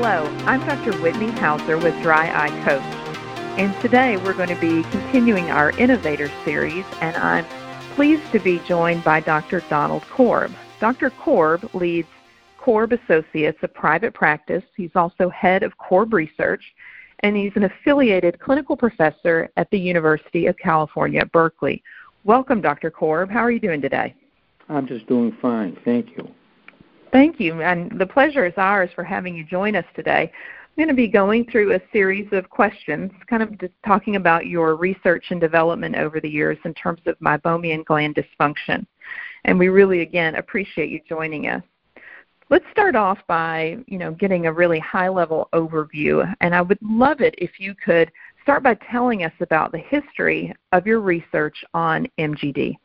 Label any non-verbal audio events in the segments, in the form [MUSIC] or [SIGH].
Hello, I'm Dr. Whitney Hauser with Dry Eye Coach. And today we're going to be continuing our Innovator series, and I'm pleased to be joined by Dr. Donald Korb. Dr. Korb leads Korb Associates, a private practice. He's also head of Korb Research, and he's an affiliated clinical professor at the University of California Berkeley. Welcome, Dr. Korb. How are you doing today? I'm just doing fine. Thank you. Thank you, and the pleasure is ours for having you join us today. I'm going to be going through a series of questions, kind of just talking about your research and development over the years in terms of meibomian gland dysfunction. And we really, again, appreciate you joining us. Let's start off by, you know, getting a really high-level overview, and I would love it if you could start by telling us about the history of your research on MGD.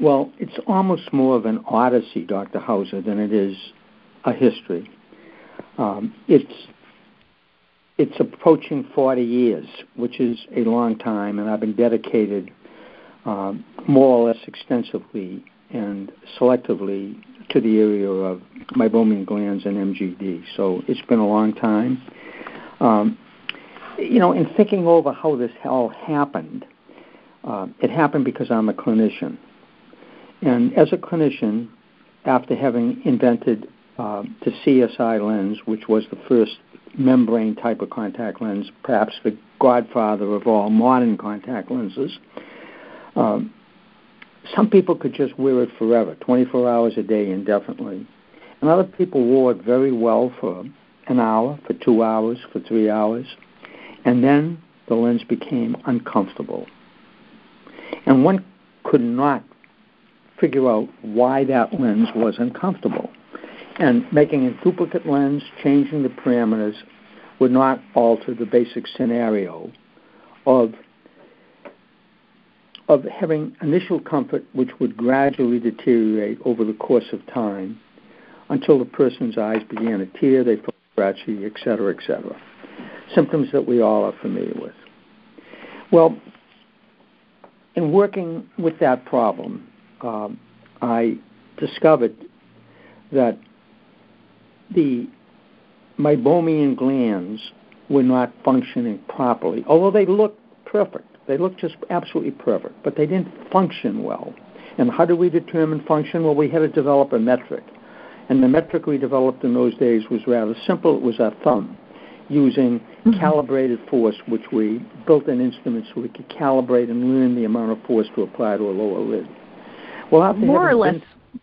Well, it's almost more of an odyssey, Dr. Hauser, than it is a history. Um, it's it's approaching 40 years, which is a long time, and I've been dedicated um, more or less extensively and selectively to the area of meibomian glands and MGD. So it's been a long time. Um, you know, in thinking over how this all happened, uh, it happened because I'm a clinician. And as a clinician, after having invented uh, the CSI lens, which was the first membrane type of contact lens, perhaps the godfather of all modern contact lenses, um, some people could just wear it forever, 24 hours a day indefinitely. And other people wore it very well for an hour, for two hours, for three hours. And then the lens became uncomfortable. And one could not figure out why that lens was uncomfortable. And making a duplicate lens, changing the parameters, would not alter the basic scenario of of having initial comfort which would gradually deteriorate over the course of time until the person's eyes began to tear, they felt scratchy, etc., etc. Symptoms that we all are familiar with. Well, in working with that problem, um, I discovered that the meibomian glands were not functioning properly, although they looked perfect. They looked just absolutely perfect, but they didn't function well. And how do we determine function? Well, we had to develop a metric. And the metric we developed in those days was rather simple. It was a thumb using mm-hmm. calibrated force, which we built an instrument so we could calibrate and learn the amount of force to apply to a lower lid. Well, more or less, been,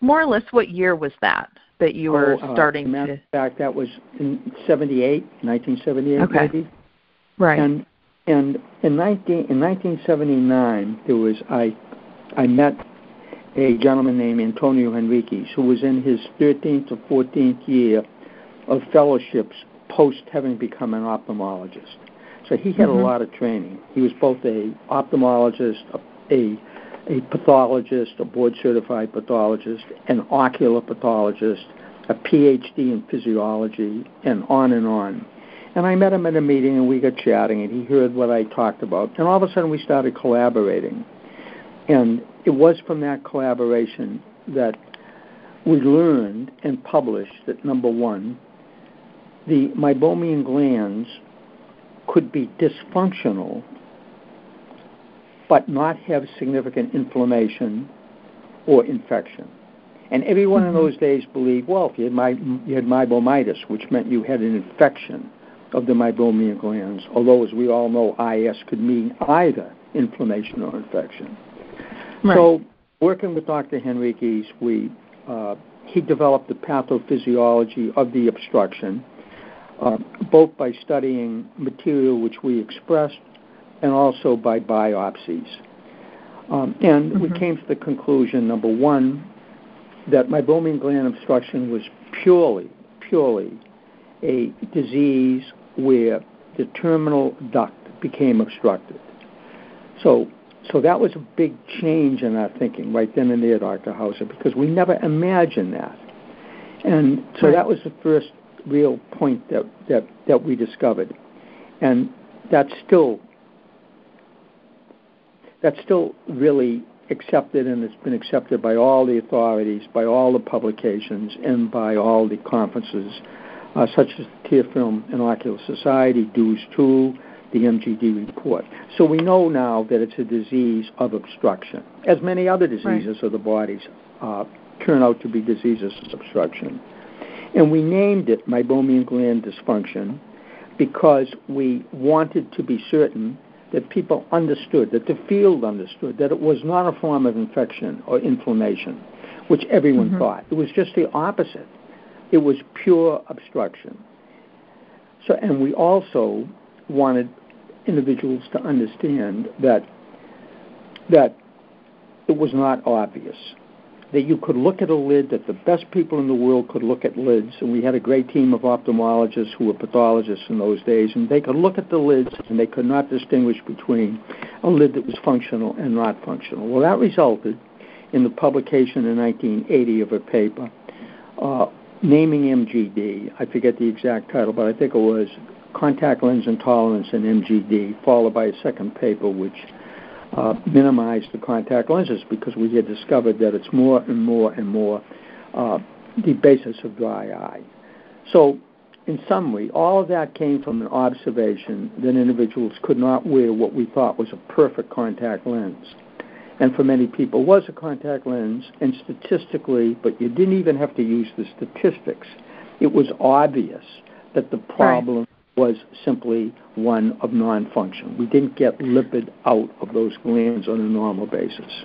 more or less, what year was that that you were oh, uh, starting to? fact, that was in '78, 1978, okay. maybe. Right. And and in 19 in 1979, there was I I met a gentleman named Antonio Henriquez who was in his 13th or 14th year of fellowships post having become an ophthalmologist. So he had mm-hmm. a lot of training. He was both a ophthalmologist, a, a a pathologist, a board certified pathologist, an ocular pathologist, a PhD in physiology, and on and on. And I met him at a meeting and we got chatting and he heard what I talked about. And all of a sudden we started collaborating. And it was from that collaboration that we learned and published that number one, the meibomian glands could be dysfunctional but not have significant inflammation or infection. And everyone mm-hmm. in those days believed, well, if you had, my, you had meibomitis, which meant you had an infection of the meibomian glands, although, as we all know, IS could mean either inflammation or infection. Right. So, working with Dr. Henriquez, we uh, he developed the pathophysiology of the obstruction, uh, both by studying material which we expressed and also by biopsies. Um, and mm-hmm. we came to the conclusion, number one, that meibomian gland obstruction was purely, purely a disease where the terminal duct became obstructed. So, so that was a big change in our thinking right then and there, Dr. Hauser, because we never imagined that. And so right. that was the first real point that, that, that we discovered. And that's still that's still really accepted and it's been accepted by all the authorities, by all the publications, and by all the conferences, uh, such as the Tear Film and Ocular Society, DEWS 2, the MGD report. So we know now that it's a disease of obstruction, as many other diseases right. of the bodies uh, turn out to be diseases of obstruction. And we named it meibomian gland dysfunction because we wanted to be certain that people understood, that the field understood, that it was not a form of infection or inflammation, which everyone mm-hmm. thought. It was just the opposite. It was pure obstruction. So, and we also wanted individuals to understand that that it was not obvious that you could look at a lid, that the best people in the world could look at lids, and we had a great team of ophthalmologists who were pathologists in those days, and they could look at the lids and they could not distinguish between a lid that was functional and not functional. Well, that resulted in the publication in 1980 of a paper uh, naming MGD. I forget the exact title, but I think it was Contact Lens Intolerance in MGD, followed by a second paper which uh, minimize the contact lenses because we had discovered that it's more and more and more uh, the basis of dry eye. So, in summary, all of that came from an observation that individuals could not wear what we thought was a perfect contact lens. And for many people was a contact lens, and statistically, but you didn't even have to use the statistics. It was obvious that the problem was simply one of non-function. We didn't get lipid out of those glands on a normal basis.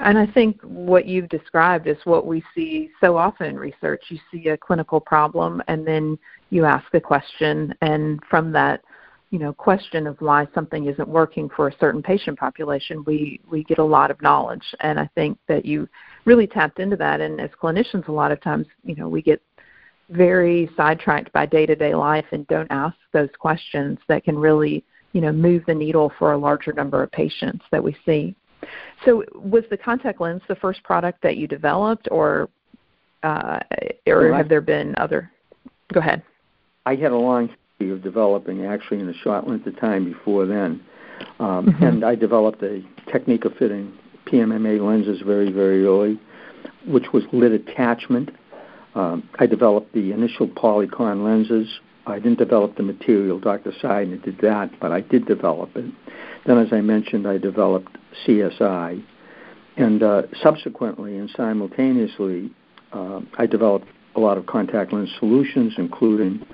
And I think what you've described is what we see so often in research. You see a clinical problem and then you ask a question and from that, you know, question of why something isn't working for a certain patient population, we, we get a lot of knowledge. And I think that you really tapped into that and as clinicians a lot of times, you know, we get very sidetracked by day to day life and don't ask those questions that can really, you know, move the needle for a larger number of patients that we see. So, was the contact lens the first product that you developed, or uh, or have there been other? Go ahead. I had a long history of developing, actually, in a short length of time before then, um, mm-hmm. and I developed a technique of fitting PMMA lenses very, very early, which was lid attachment um, I developed the initial Polycon lenses. I didn't develop the material. Dr. Seidner did that, but I did develop it. Then, as I mentioned, I developed CSI. And uh, subsequently and simultaneously, uh, I developed a lot of contact lens solutions, including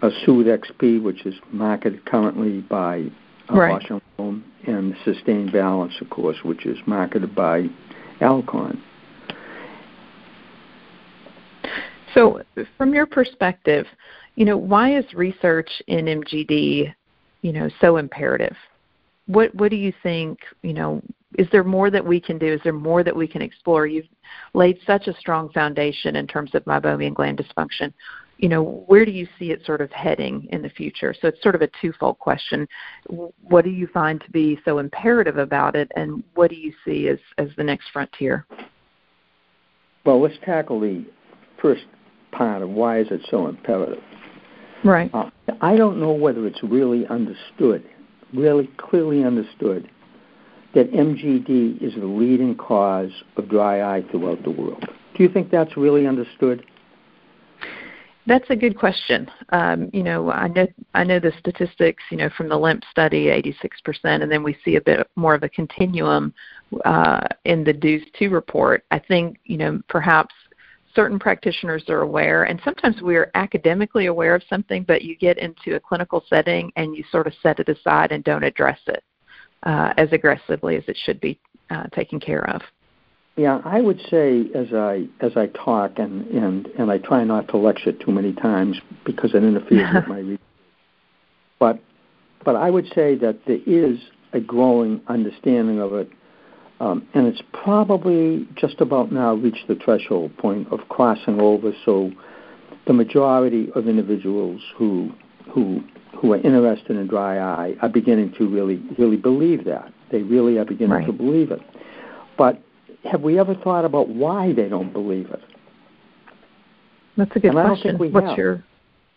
a Soothe XP, which is marketed currently by uh, right. And and Systane Balance, of course, which is marketed by Alcon. So, from your perspective, you know, why is research in MGD, you know, so imperative? What what do you think, you know, is there more that we can do? Is there more that we can explore? You've laid such a strong foundation in terms of meibomian gland dysfunction. You know, where do you see it sort of heading in the future? So it's sort of a twofold question. What do you find to be so imperative about it, and what do you see as as the next frontier? Well, let's tackle the first part of why is it so imperative. Right. Uh, I don't know whether it's really understood, really clearly understood, that MGD is the leading cause of dry eye throughout the world. Do you think that's really understood? That's a good question. Um, you know, I know I know the statistics. You know, from the LEMP study, 86%, and then we see a bit more of a continuum uh, in the DEWS 2 report. I think you know perhaps certain practitioners are aware, and sometimes we are academically aware of something, but you get into a clinical setting and you sort of set it aside and don't address it uh, as aggressively as it should be uh, taken care of. Yeah, I would say as I as I talk and and and I try not to lecture too many times because it interferes with [LAUGHS] my reading. But but I would say that there is a growing understanding of it um, and it's probably just about now reached the threshold point of crossing over. So the majority of individuals who who who are interested in dry eye are beginning to really really believe that. They really are beginning right. to believe it. But have we ever thought about why they don't believe it? That's a good and question. what's have. your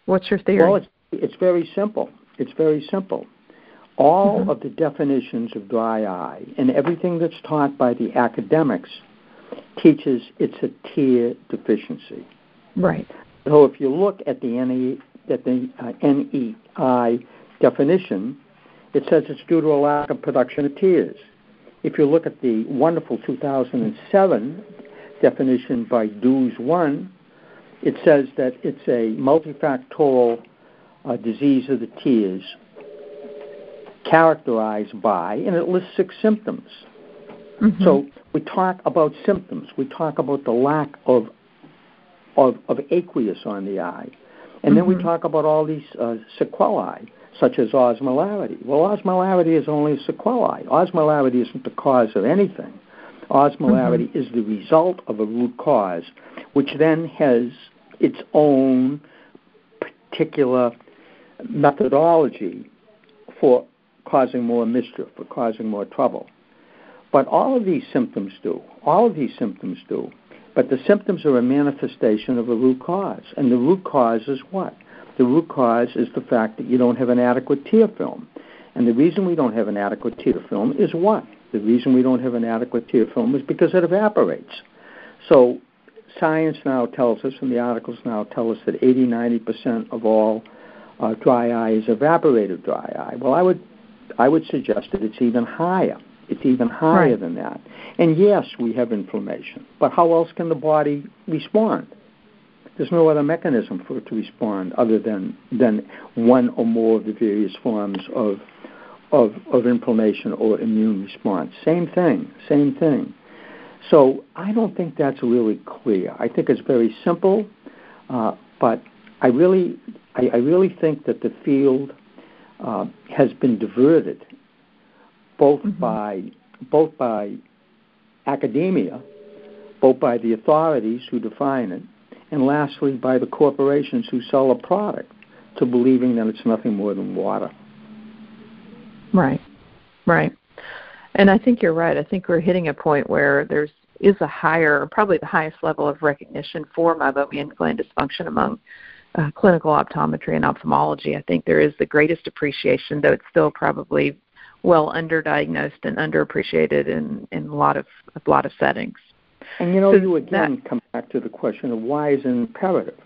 what's your theory? Well, it's it's very simple. It's very simple. All mm-hmm. of the definitions of dry eye and everything that's taught by the academics teaches it's a tear deficiency. Right. So if you look at the NE, at the uh, NEI definition, it says it's due to a lack of production of tears. If you look at the wonderful 2007 definition by Dews 1, it says that it's a multifactorial uh, disease of the tears characterized by, and it lists six symptoms. Mm-hmm. So we talk about symptoms. We talk about the lack of of, of aqueous on the eye, and mm-hmm. then we mm-hmm. talk about all these uh, sequelae, such as osmolarity. Well, osmolarity is only a sequelae. Osmolarity isn't the cause of anything. Osmolarity mm-hmm. is the result of a root cause, which then has its own particular methodology for causing more mischief, or causing more trouble. But all of these symptoms do. All of these symptoms do. But the symptoms are a manifestation of a root cause. And the root cause is what? The root cause is the fact that you don't have an adequate tear film. And the reason we don't have an adequate tear film is what? The reason we don't have an adequate tear film is because it evaporates. So science now tells us, and the articles now tell us that 80, 90% of all uh, dry eye is evaporative dry eye. Well, I would, I would suggest that it's even higher. It's even higher right. than that. And yes, we have inflammation, but how else can the body respond? There's no other mechanism for it to respond other than than one or more of the various forms of of, of inflammation or immune response. Same thing, same thing. So I don't think that's really clear. I think it's very simple, uh, but I really, I, I, really think that the field uh, has been diverted both mm-hmm. by both by academia, both by the authorities who define it, and lastly by the corporations who sell a product to believing that it's nothing more than water. Right, right. And I think you're right. I think we're hitting a point where there's is a higher, probably the highest level of recognition for meibomian gland dysfunction among uh, clinical optometry and ophthalmology. I think there is the greatest appreciation, though it's still probably well underdiagnosed and underappreciated in, in a lot of a lot of settings. And you know, so you again that, come back to the question of why is it imperative?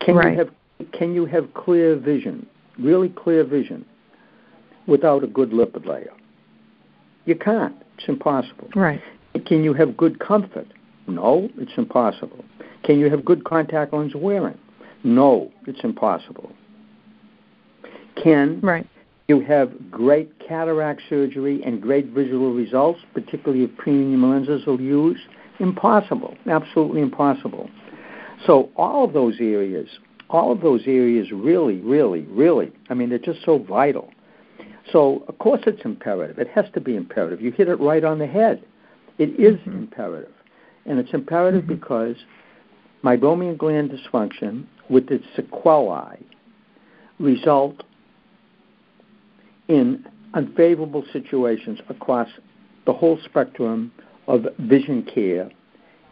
Can right. you have can you have clear vision, really clear vision, without a good lipid layer? You can't. It's impossible. Right. Can you have good comfort? No, it's impossible. Can you have good contact lens wearing? No, it's impossible. Can right. you have great cataract surgery and great visual results, particularly if premium lenses are used? Impossible. Absolutely impossible. So all of those areas, all of those areas really, really, really, I mean, they're just so vital. So, of course, it's imperative. It has to be imperative. You hit it right on the head. It is mm-hmm. imperative. And it's imperative mm-hmm. because meibomian gland dysfunction with its sequelae result in unfavorable situations across the whole spectrum of vision care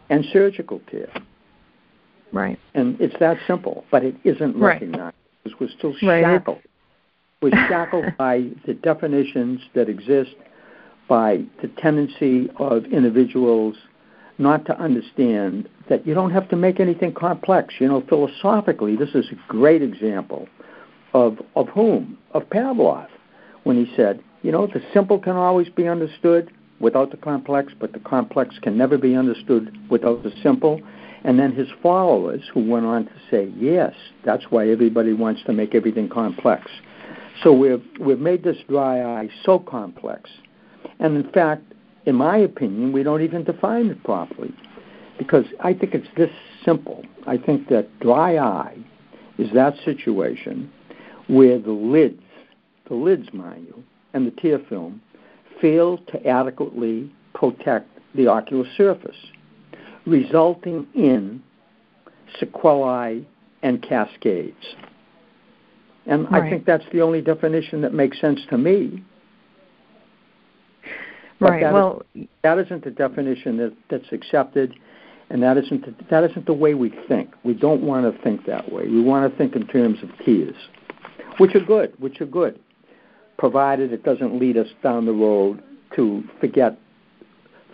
and surgical care. Right. And it's that simple, but it isn't right. recognized because we're still shackled. Right. We're shackled [LAUGHS] by the definitions that exist, by the tendency of individuals not to understand that you don't have to make anything complex. You know, philosophically, this is a great example of of whom? Of Pavlov, when he said, you know, the simple can always be understood without the complex, but the complex can never be understood without the simple. And then his followers, who went on to say, yes, that's why everybody wants to make everything complex. So we've we've made this dry eye so complex, and in fact, in my opinion, we don't even define it properly, because I think it's this simple. I think that dry eye is that situation where the lids, the lids, mind you, and the tear film fail to adequately protect the ocular surface, resulting in sequelae and cascades. And right. I think that's the only definition that makes sense to me. But right. That well, is, that isn't the definition that, that's accepted, and that isn't the, that isn't the way we think. We don't want to think that way. We want to think in terms of tears, which are good, which are good. provided it doesn't lead us down the road to forget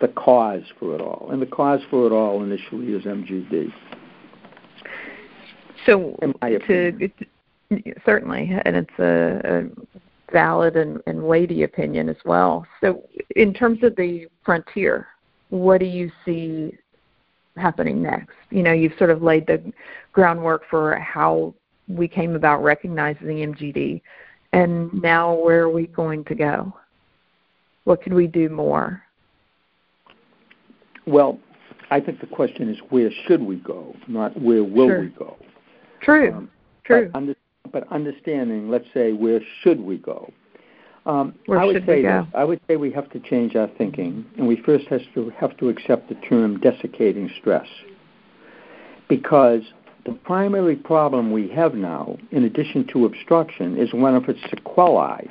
the cause for it all. And the cause for it all initially is MGD. So, to, certainly, and it's a, a valid and, and weighty opinion as well. So, in terms of the frontier, what do you see happening next? You know, you've sort of laid the groundwork for how we came about recognizing MGD, and now where are we going to go? What could we do more? Well, I think the question is where should we go, not where will sure. we go. True. Um, True. Under, but, understanding, let's say, where should we go? Um, where I would should say we go? This, I would say we have to change our thinking, and we first have to have to accept the term desiccating stress, because the primary problem we have now, in addition to obstruction, is one of its sequelae.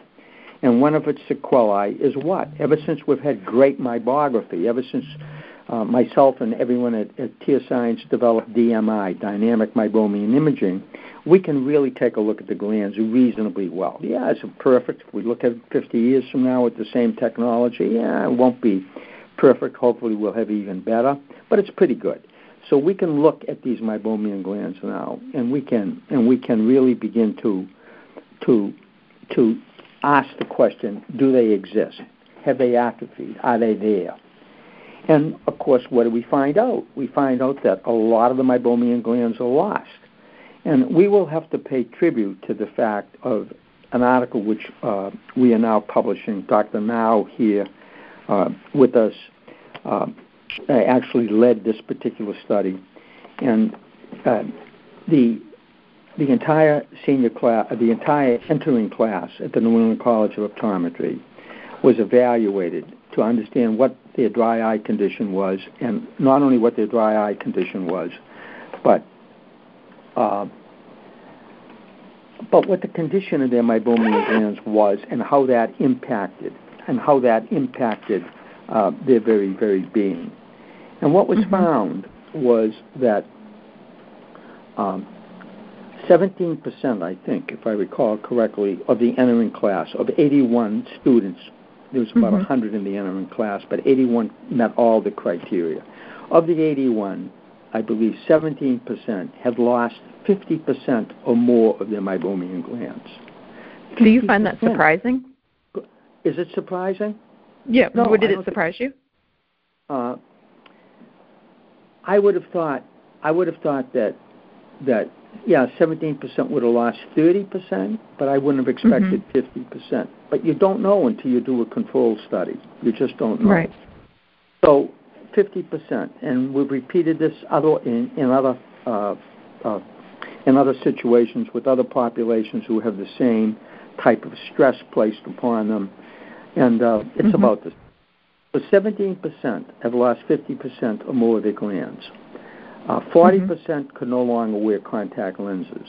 And one of its sequelae is what? Ever since we've had great meibography, ever since uh, myself and everyone at, at TIA Science developed DMI, dynamic meibomian imaging, we can really take a look at the glands reasonably well. Yeah, it's it perfect? If we look at it 50 years from now with the same technology, yeah, it won't be perfect. Hopefully, we'll have even better, but it's pretty good. So we can look at these meibomian glands now, and we can and we can really begin to to to ask the question: Do they exist? Have they atrophied? Are they there? And of course, what do we find out? We find out that a lot of the meibomian glands are lost. And we will have to pay tribute to the fact of an article which uh, we are now publishing. Dr. Now here uh, with us uh, actually led this particular study. And uh, the the entire senior class, the entire entering class at the New England College of Optometry was evaluated to understand what their dry eye condition was, and not only what their dry eye condition was, but uh, but what the condition of their meibomian glands was, and how that impacted, and how that impacted uh, their very very being. And what was mm-hmm. found was that um, 17%, I think, if I recall correctly, of the entering class of 81 students there was about mm-hmm. 100 in the entering class, but 81 met all the criteria. Of the 81, I believe 17% had lost 50% or more of their meibomian glands. 50%. Do you find that surprising? Is it surprising? Yeah. No, did it surprise you? Uh, I would have thought I would have thought that that yeah, 17% would have lost 30%, but I wouldn't have expected mm-hmm. 50%. But you don't know until you do a control study. You just don't know. Right. So 50%, and we've repeated this other in, in other uh, uh, in other situations with other populations who have the same type of stress placed upon them, and uh, it's mm-hmm. about this. So 17% have lost 50% or more of their glands. Uh, 40% mm-hmm. percent could no longer wear contact lenses.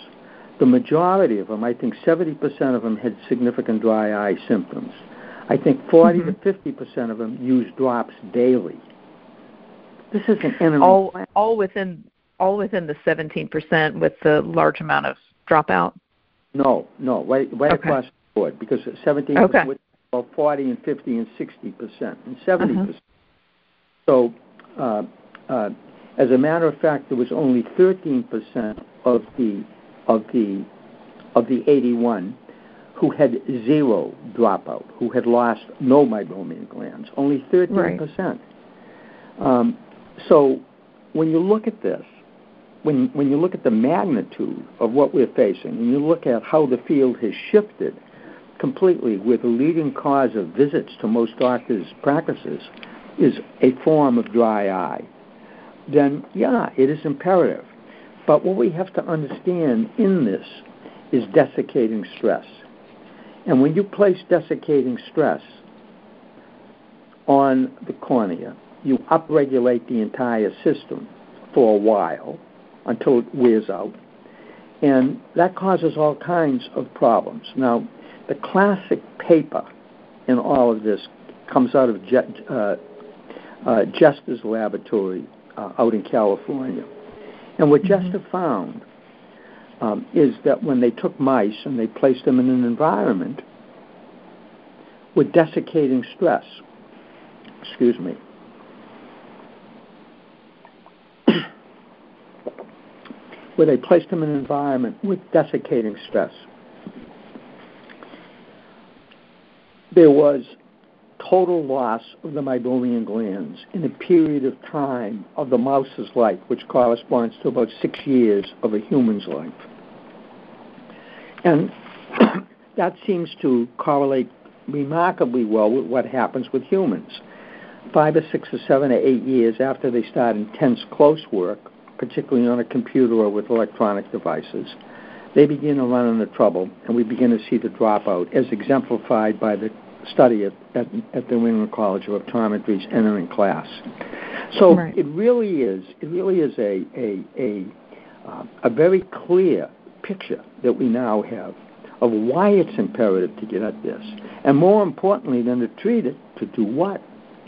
The majority of them, I think 70% of them had significant dry eye symptoms. I think 40 mm-hmm. to 50% of them use drops daily. This is an enemy. All, all within all within the 17% with the large amount of dropout. No, no, right, right okay. across the board because 17 okay. with well, 40 and 50 and 60 percent and 70 uh-huh. percent. So uh, uh, as a matter of fact, there was only 13% of the of the of the 81 who had zero dropout, who had lost no meibomian glands. Only 13%. Right. Um, so when you look at this, when when you look at the magnitude of what we're facing, and you look at how the field has shifted completely, where the leading cause of visits to most doctors' practices is a form of dry eye then yeah, it is imperative. But what we have to understand in this is desiccating stress. And when you place desiccating stress on the cornea, you upregulate the entire system for a while until it wears out. And that causes all kinds of problems. Now, the classic paper in all of this comes out of Je- uh, uh, Jester's laboratory uh, out in California. And what mm-hmm. Jester found um, is that when they took mice and they placed them in an environment with desiccating stress. Excuse me. [COUGHS] where they placed him in an environment with desiccating stress. There was total loss of the meibomian glands in a period of time of the mouse's life, which corresponds to about six years of a human's life. And [COUGHS] that seems to correlate remarkably well with what happens with humans. Five or six or seven or eight years after they start intense close work, particularly on a computer or with electronic devices, they begin to run into trouble, and we begin to see the dropout, as exemplified by the study at, at, at the New England College of Optometry's entering class. So right. it really is it really is a a a, uh, a very clear picture that we now have of why it's imperative to get at this, and more importantly than to treat it, to do what?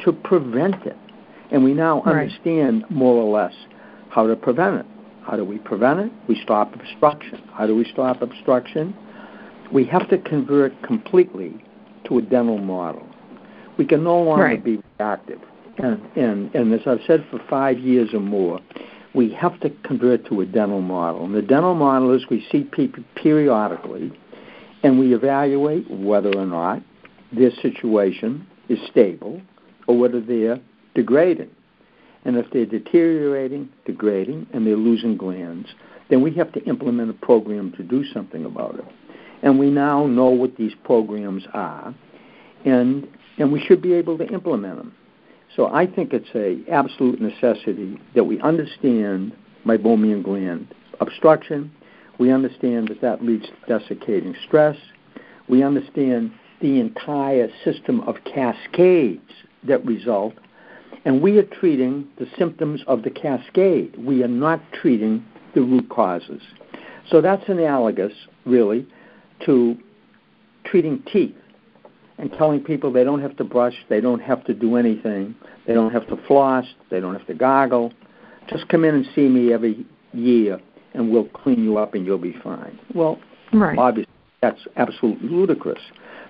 To prevent it. And we now right. understand more or less how to prevent it. How do we prevent it? We stop obstruction. How do we stop obstruction? We have to convert completely to a dental model. We can no longer right. be reactive. And, and, and as I've said for five years or more, we have to convert to a dental model. And the dental model is we see people periodically and we evaluate whether or not their situation is stable or whether they're degrading. And if they're deteriorating, degrading, and they're losing glands, then we have to implement a program to do something about it. And we now know what these programs are, and and we should be able to implement them. So I think it's a absolute necessity that we understand meibomian gland obstruction. We understand that that leads to desiccating stress. We understand the entire system of cascades that result and we are treating the symptoms of the cascade. We are not treating the root causes. So that's analogous, really, to treating teeth and telling people they don't have to brush, they don't have to do anything, they don't have to floss, they don't have to gargle. Just come in and see me every year and we'll clean you up and you'll be fine. Well, right. obviously, that's absolutely ludicrous.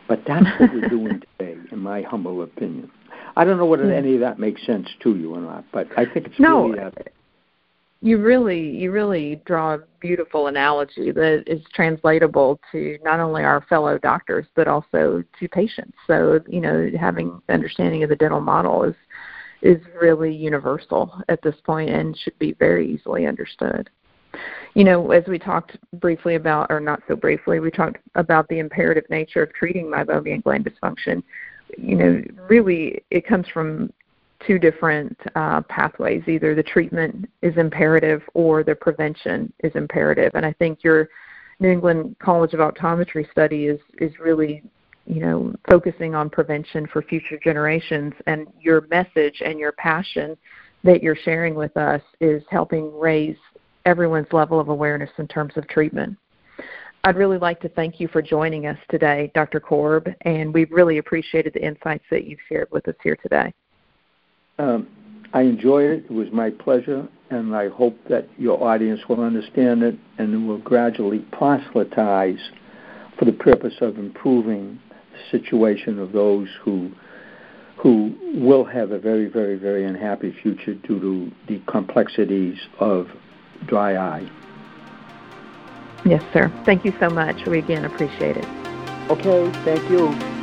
But that's what we're doing [LAUGHS] today, in my humble opinion. I don't know whether any of that makes sense to you or not, but I think it's no. Really, uh, you really, you really draw a beautiful analogy that is translatable to not only our fellow doctors but also to patients. So, you know, having the understanding of the dental model is is really universal at this point and should be very easily understood. You know, as we talked briefly about, or not so briefly, we talked about the imperative nature of treating meibomian gland dysfunction you know, really it comes from two different uh, pathways. Either the treatment is imperative or the prevention is imperative. And I think your New England College of Optometry study is is really you know focusing on prevention for future generations and your message and your passion that you're sharing with us is helping raise everyone's level of awareness in terms of treatment. I'd really like to thank you for joining us today, Dr. Korb, and we've really appreciated the insights that you've shared with us here today. Um, I enjoyed it. It was my pleasure, and I hope that your audience will understand it and will gradually proselytize for the purpose of improving the situation of those who who will have a very, very, very unhappy future due to the complexities of dry eye. Yes, sir. Thank you so much. We again appreciate it. Okay, thank you.